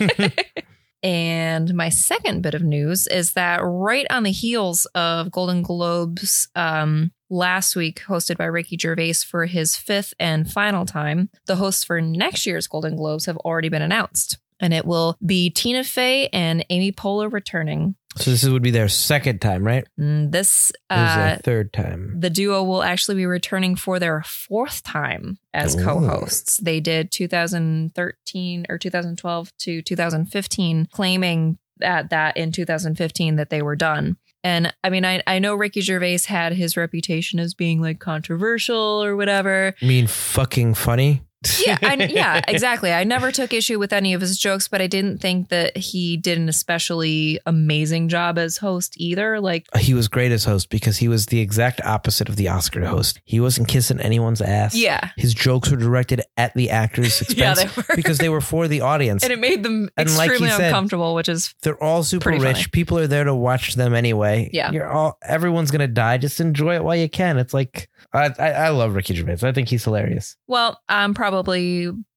And my second bit of news is that right on the heels of Golden Globes um, last week, hosted by Ricky Gervais for his fifth and final time, the hosts for next year's Golden Globes have already been announced. And it will be Tina Fey and Amy Poehler returning. So this would be their second time, right? Mm, This Or is uh, their third time? the duo will actually be returning for their fourth time as Ooh. co-hosts. They did 2013 or 2012 to 2015, claiming that that in 2015 that they were done. And I mean, I, I know Ricky Gervais had his reputation as being like controversial or whatever. I mean, fucking funny. Yeah, I, yeah, exactly. I never took issue with any of his jokes, but I didn't think that he did an especially amazing job as host either. Like, uh, He was great as host because he was the exact opposite of the Oscar host. He wasn't kissing anyone's ass. yeah, His jokes were directed at the actor's expense yeah, they were because they were for the audience. and it made them And like extremely he said- uncomfortable, which is They're all super rich. funny. People are there to watch them anyway. Yeah. You're all everyone's gonna die. Just enjoy it while you can. It's like I I, I love Ricky Gervais. I think he's hilarious. well, I'm probably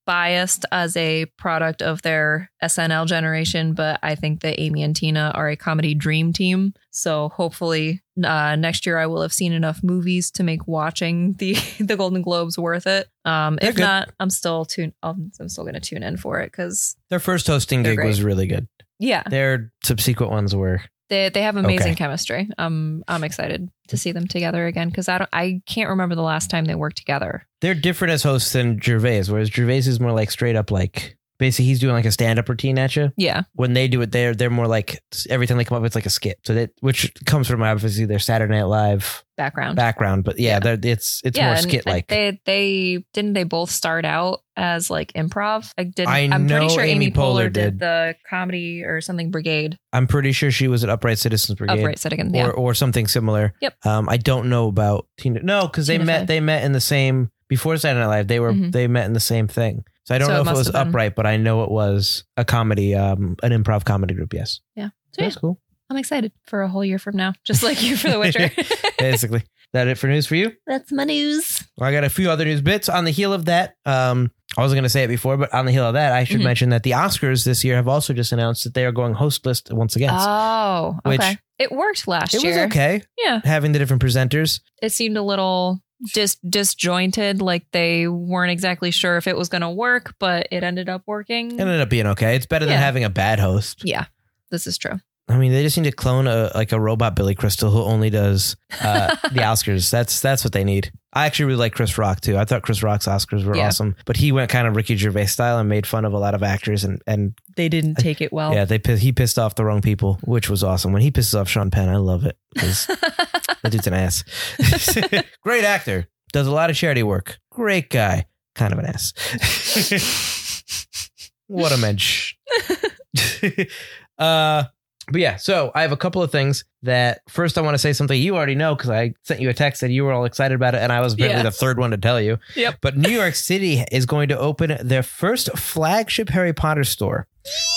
biased as a product of their SNL generation, but I think that Amy and Tina are a comedy dream team. So hopefully uh, next year I will have seen enough movies to make watching the the Golden Globes worth it. Um, if good. not, I'm still tune. I'm, I'm still going to tune in for it because Their first hosting gig was really good. yeah, Their subsequent ones were they they have amazing Okay. chemistry. Um, I'm excited to see them together again because I don't I can't remember the last time they worked together. they're different as hosts than Gervais, whereas Gervais is more like straight up like basically he's doing like a stand up routine at you. Yeah, When they do it, they're they're more like every time they come up with like a skit. So that which comes from obviously their Saturday Night Live background. background, but yeah, Yeah. they're it's it's more skit like. They they didn't they both start out as like improv. I did. I I'm know pretty sure Amy Amy Poehler Poehler did. did. the comedy or something Brigade I'm pretty sure she was at Upright Citizens Brigade. upright Citizen. or Yeah, or something similar. Yep. Um, I don't know about Tina. No, because they Tina met. Fey. They met in the same before Saturday Night Live. They were Mhm. they met in the same thing. So I don't So it know if it was upright, but I know it was a comedy, um, an improv comedy group. Yes. Yeah. So So that's cool. I'm excited for a whole year from now, just like you for The Witcher. Basically, that it for news for you. That's my news. Well, I got a few other news bits on the heel of that. Um, I wasn't going to say it before, but on the heel of that, I should Mhm. mention that the Oscars this year have also just announced that they are going hostless once again. Oh, Which- okay. It worked last it was year. okay Yeah, having the different presenters. it seemed a little dis disjointed, like they weren't exactly sure if it was going to work, but it ended up working. It ended up being okay. It's better than having a bad host. yeah, this is true. I mean, they just need to clone a like a robot Billy Crystal who only does uh, the Oscars. That's that's what they need. I actually really like Chris Rock too. I thought Chris Rock's Oscars were Yeah. awesome, but he went kind of Ricky Gervais style and made fun of a lot of actors and and They didn't take it well. yeah, they he pissed off the wrong people, which was awesome. When he pisses off Sean Penn, I love it 'cause that dude's an ass. Great actor, does a lot of charity work. Great guy, kind of an ass. what a mensch. uh, but yeah, so I have a couple of things that first I want to say something you already know because I sent you a text that you were all excited about it, and I was apparently Yeah. the third one to tell you. Yep. But New York City is going to open their first flagship Harry Potter store.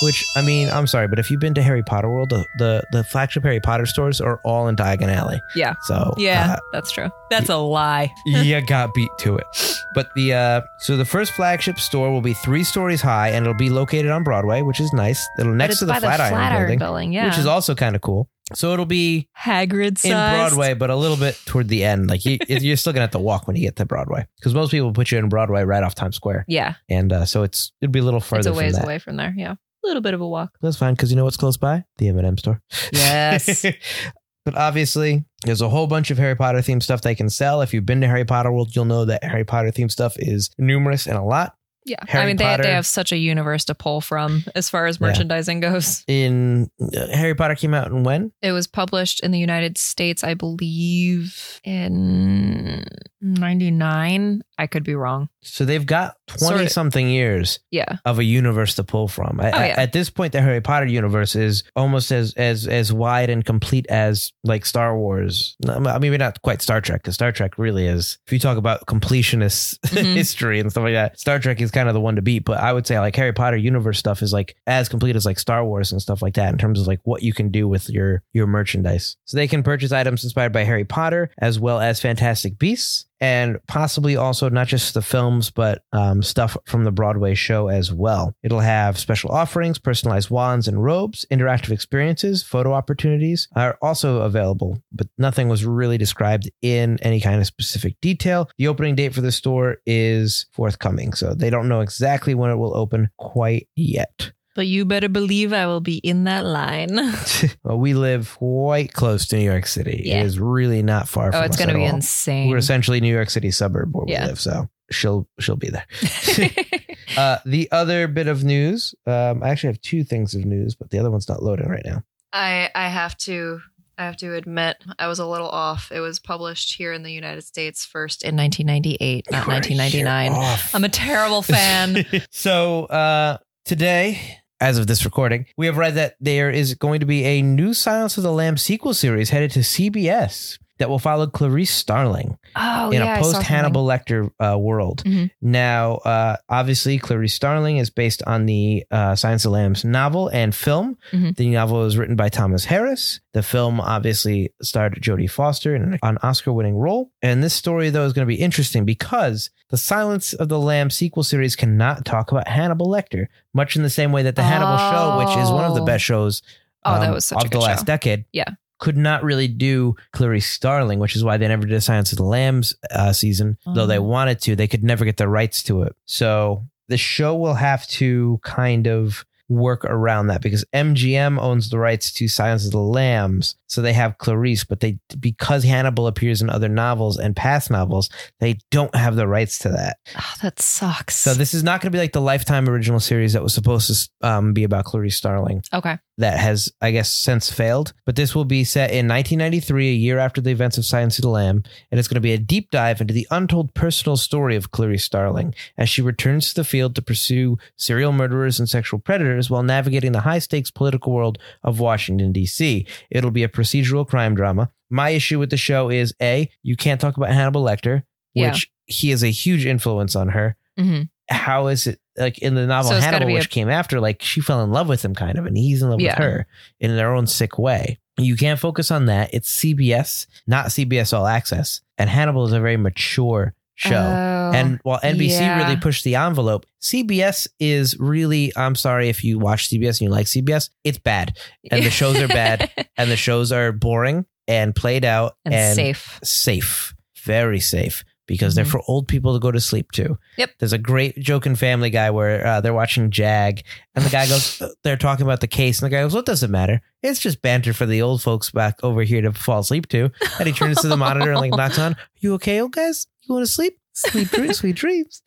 Which I mean, I'm sorry, but if you've been to Harry Potter World, the the, the flagship Harry Potter stores are all in Diagon Alley. Yeah. So Yeah, uh, that's true. That's a lie. you got beat to it. But the uh so the first flagship store will be three stories high and it'll be located on Broadway, which is nice. It'll next to the Flatiron, Flatiron building, building, yeah. which is also kind of cool. So it'll be Hagrid in. Broadway, but a little bit toward the end. Like you, you're still gonna have to walk when you get to Broadway because most people put you in Broadway right off Times Square, Yeah, and uh, so it's it'd be a little it's further a ways from away from there. Yeah, a little bit of a walk. That's fine because you know what's close by? The M&M store. Yes. but obviously, there's a whole bunch of Harry Potter themed stuff they can sell. If you've been to Harry Potter World, you'll know that Harry Potter themed stuff is numerous and a lot. Yeah, Harry I mean they Potter. they have such a universe to pull from as far as Yeah. merchandising goes. In uh, Harry Potter came out in when? It was published in the United States, I believe, in '99. I could be wrong. So they've got 20 Sorta. something years Yeah, of a universe to pull from. At, Oh, yeah. at this point, the Harry Potter universe is almost as as as wide and complete as like Star Wars. I mean, maybe not quite Star Trek, because Star Trek really is. If you talk about completionist Mhm. history and stuff like that, Star Trek is kind of the one to beat. But I would say like Harry Potter universe stuff is like as complete as like Star Wars and stuff like that in terms of like what you can do with your your merchandise. So they can purchase items inspired by Harry Potter as well as Fantastic Beasts and possibly also not just the films, but um, stuff from the Broadway show as well. It'll have special offerings, personalized wands and robes, interactive experiences, photo opportunities are also available, but nothing was really described in any kind of specific detail. The opening date for the store is forthcoming, so they don't know exactly when it will open quite yet. But you better believe I will be in that line. well, we live quite close to New York City. Yeah. It is really not far from oh, it's going to be all. insane. We're essentially New York City suburb where Yeah. we live, so she'll she'll be there. Uh, the other bit of news, um, I actually have two things of news, but the other one's not loading right now. I I have to I have to admit I was a little off. It was published here in the United States first in 1998, not 1999. I'm a terrible fan. so uh, today, as of this recording, we have read that there is going to be a new Silence of the Lambs sequel series headed to CBS that will follow Clarice Starling oh in yeah, a post Hannibal Lecter uh, world. Mhm. Now, uh, obviously, Clarice Starling is based on the uh, Silence of the Lambs novel and film. Mhm. The novel was written by Thomas Harris. The film obviously starred Jodie Foster in an Oscar-winning role. And this story, though, is going to be interesting because the Silence of the Lambs sequel series cannot talk about Hannibal Lecter, much in the same way that the Hannibal show, which is one of the Oh. best shows Oh, that um, was such of the last show. decade. Yeah. Could not really do Clarice Starling, which is why they never did a Silence of the Lambs uh, season, though they Oh. wanted to. They could never get the rights to it. So the show will have to kind of work around that because MGM owns the rights to Silence of the Lambs. So they have Clarice, but they because Hannibal appears in other novels and past novels, they don't have the rights to that. Oh, that sucks. So this is not going to be like the Lifetime original series that was supposed to um, be about Clarice Starling okay. That has, I guess, since failed. But this will be set in 1993, a year after the events of Silence of the Lamb, and it's going to be a deep dive into the untold personal story of Clarice Starling as she returns to the field to pursue serial murderers and sexual predators while navigating the high stakes political world of Washington, D.C. It'll be a procedural crime drama. My issue with the show is A, you can't talk about Hannibal Lecter, Yeah. which he is a huge influence on her hmm how is it like in the novel So Hannibal, be a- which came after, like she fell in love with him kind of, and he's in love Yeah. with her in their own sick way. You can't focus on that. It's CBS, not CBS All Access, and Hannibal is a very mature show. Oh, and while NBC yeah. really pushed the envelope, CBS is really, I'm sorry if you watch CBS and you like CBS, it's bad. And the shows are bad, and the shows are boring and played out and, safe. safe, very safe because they're Mhm. for old people to go to sleep to. Yep. There's a great joke in Family Guy where uh, they're watching JAG and the guy goes, uh, they're talking about the case and the guy goes, what does it matter? It's just banter for the old folks back over here to fall asleep to. And he turns to the monitor and like knocks on, "Are you okay, old guys? You want to sleep? Sleep, dreams, sweet dreams.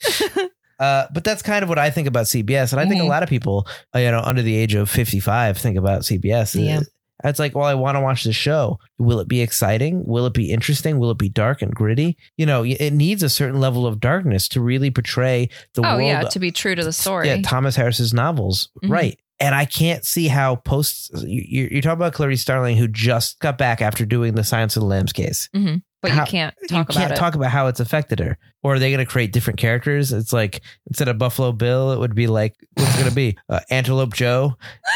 Uh, but that's kind of what I think about CBS, and I think a Mhm. lot of people, uh, you know, under the age of fifty-five, think about CBS. Yeah. It's like, well, I want to watch the show. Will it be exciting? Will it be interesting? Will it be dark and gritty? You know, it needs a certain level of darkness to really portray the world. oh world. yeah, to be true to the story. Yeah, Thomas Harris's novels, Mhm. right? And I can't see how post You, you- you're talking about Clarice Starling, who just got back after doing the Silence of the Lambs case. Mhm. but How- you can't you talk can't about talk about how it's affected her. Or are they going to create different characters? It's like instead of Buffalo Bill, it would be like what's going to be uh, Antelope Joe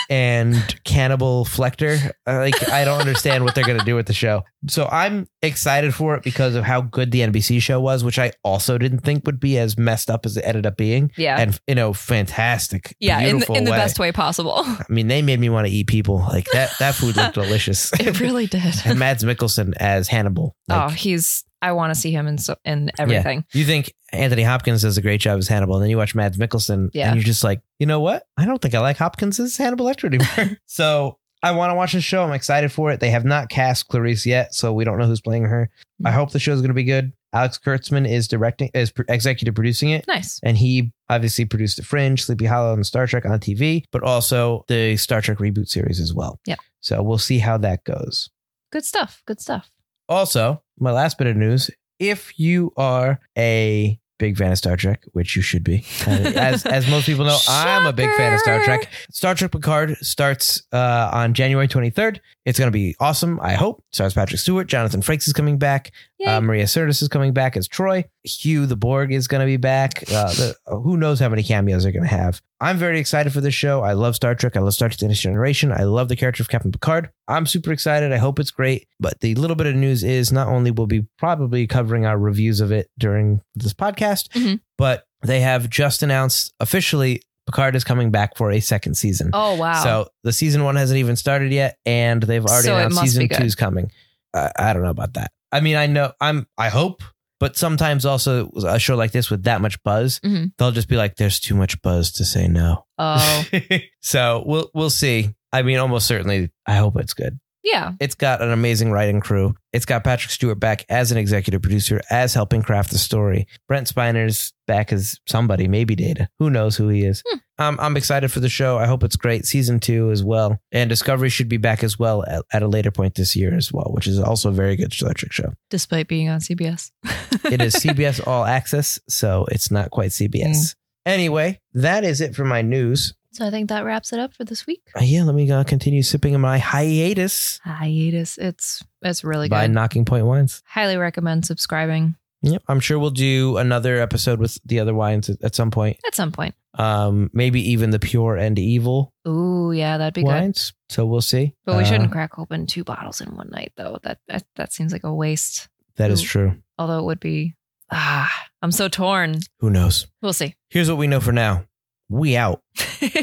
and Cannibal Flector. Uh, Like I don't understand what they're going to do with the show. So I'm excited for it because of how good the NBC show was, which I also didn't think would be as messed up as it ended up being. Yeah. And you know, fantastic. yeah, in, beautiful in the way. best way possible. I mean, they made me want to eat people. Like that. That food looked delicious. it really did. and Mads Mikkelsen as Hannibal. oh, he's. I want to see him in so, in everything. You think Anthony Hopkins does a great job as Hannibal, and then you watch Mads Mikkelsen, Yeah. and you're just like, you know what? I don't think I like Hopkins as Hannibal Lecter anymore. so I want to watch the show. I'm excited for it. They have not cast Clarice yet, so we don't know who's playing her. I Mm. hope the show is going to be good. Alex Kurtzman is directing, is pr- executive producing it. Nice. And he obviously produced The Fringe, Sleepy Hollow, and Star Trek on TV, but also the Star Trek reboot series as well. Yeah. So we'll see how that goes. Good stuff. Good stuff. Also, my last bit of news if you are a big fan of Star Trek, which you should be, as, as most people know, I'm a big fan of Star Trek. Star Trek Picard starts uh, on January 23rd. It's going to be awesome, I hope. Stars Patrick Stewart, Jonathan Frakes is coming back. Uh, Maria Sirtis is coming back as Troi. Hugh the Borg is going to be back. Uh, the, who knows how many cameos they're going to have. I'm very excited for this show. I love Star Trek. I love Star Trek The Next Generation. I love the character of Captain Picard. I'm super excited. I hope it's great. But the little bit of news is not only will be probably covering our reviews of it during this podcast, Mhm. but they have just announced officially Picard is coming back for a second season. Oh wow. So the season one hasn't even started yet, and they've already So announced season good. two's coming. I I don't know about that. I mean, I know I'm. I hope, but sometimes also a show like this with that much buzz, Mhm. they'll just be like, "There's too much buzz to say no." oh so we'll we'll see. I mean, almost certainly. I hope it's good. Yeah. It's got an amazing writing crew. It's got Patrick Stewart back as an executive producer, as helping craft the story. Brent Spiner's back as somebody, maybe Data. Who knows who he is? Hmm. Um, I'm excited for the show. I hope it's great. Season two as well. And Discovery should be back as well at, at a later point this year as well, which is also a very good Star Trek show. Despite being on CBS. It is CBS All Access, so it's not quite CBS. Anyway, that is it for my news. So I think that wraps it up for this week. Uh, yeah, let me uh, continue sipping my hiatus Hiatus. It's it's really by good. Knocking Point Wines. Highly recommend subscribing Yep, I'm sure we'll do another episode with the other wines at, some point. at some point. Um, maybe even the pure and evil Ooh, yeah, that'd be good. So we'll see. But we Uh, shouldn't crack open two bottles in one night, though. That that, that seems like a waste. That is Ooh. true. Although it would be. Ah, I'm so torn. Who knows? We'll see. Here's what we know for now. We out.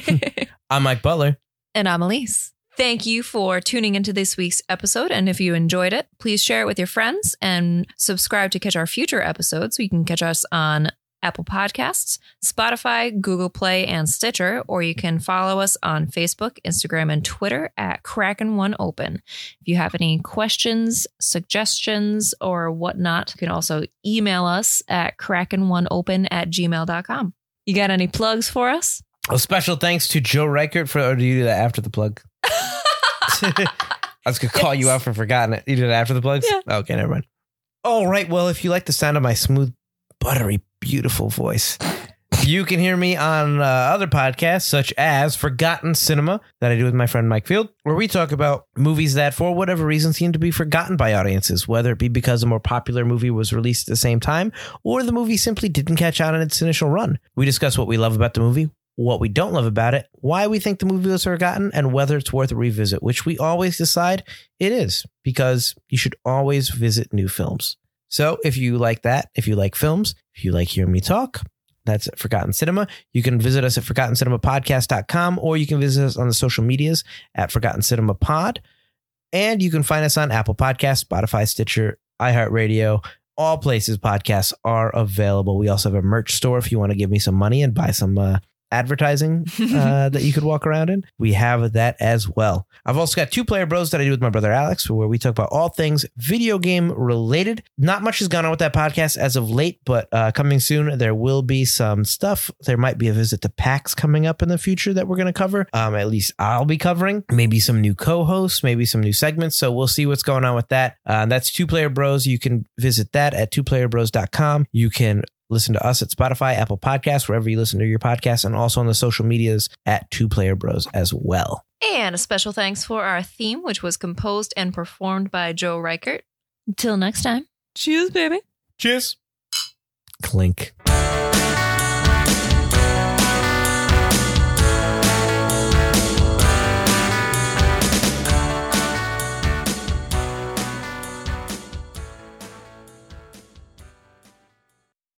I'm Mike Butler. and I'm Elise. Thank you for tuning into this week's episode. And if you enjoyed it, please share it with your friends and subscribe to catch our future episodes. You can catch us on Apple Podcasts, Spotify, Google Play, and Stitcher, or you can follow us on Facebook, Instagram, and Twitter at Kraken One Open. If you have any questions, suggestions, or whatnot, you can also email us at kraken1open at gmail.com. You got any plugs for us? A special thanks to Joe Reichert for, or do you do that after the plug? I was going to call you out for forgotten it. You did it after the plugs? Yeah. Okay, never mind. All right. Well, if you like the sound of my smooth, buttery, beautiful voice, you can hear me on uh, other podcasts such as Forgotten Cinema that I do with my friend Mike Field, where we talk about movies that, for whatever reason, seem to be forgotten by audiences, whether it be because a more popular movie was released at the same time or the movie simply didn't catch on in its initial run. We discuss what we love about the movie, what we don't love about it, why we think the movie was forgotten, and whether it's worth a revisit, which we always decide it is, because you should always visit new films. So if you like that, if you like films, if you like hearing me talk, that's at Forgotten Cinema. You can visit us at ForgottenCinemaPodcast.com or you can visit us on the social medias at Forgotten Cinema Pod. And you can find us on Apple Podcasts, Spotify, Stitcher, iHeartRadio. All places podcasts are available. We also have a merch store if you want to give me some money and buy some uh, advertising uh, that you could walk around in. We have that as well. I've also got two player bros that I do with my brother Alex, where we talk about all things video game related. Not much has gone on with that podcast as of late, but uh, coming soon, there will be some stuff. There might be a visit to PAX coming up in the future that we're going to cover. Um, at least I'll be covering. Maybe some new co hosts, maybe some new segments. So we'll see what's going on with that. Uh, that's Two Player Bros. You can visit that at twoplayerbros.com. You can listen to us at Spotify, Apple Podcasts, wherever you listen to your podcasts, and also on the social medias at Two Player Bros as well. And a special thanks for our theme, which was composed and performed by Joe Reichert. Until next time, Cheers, baby. Cheers. Clink.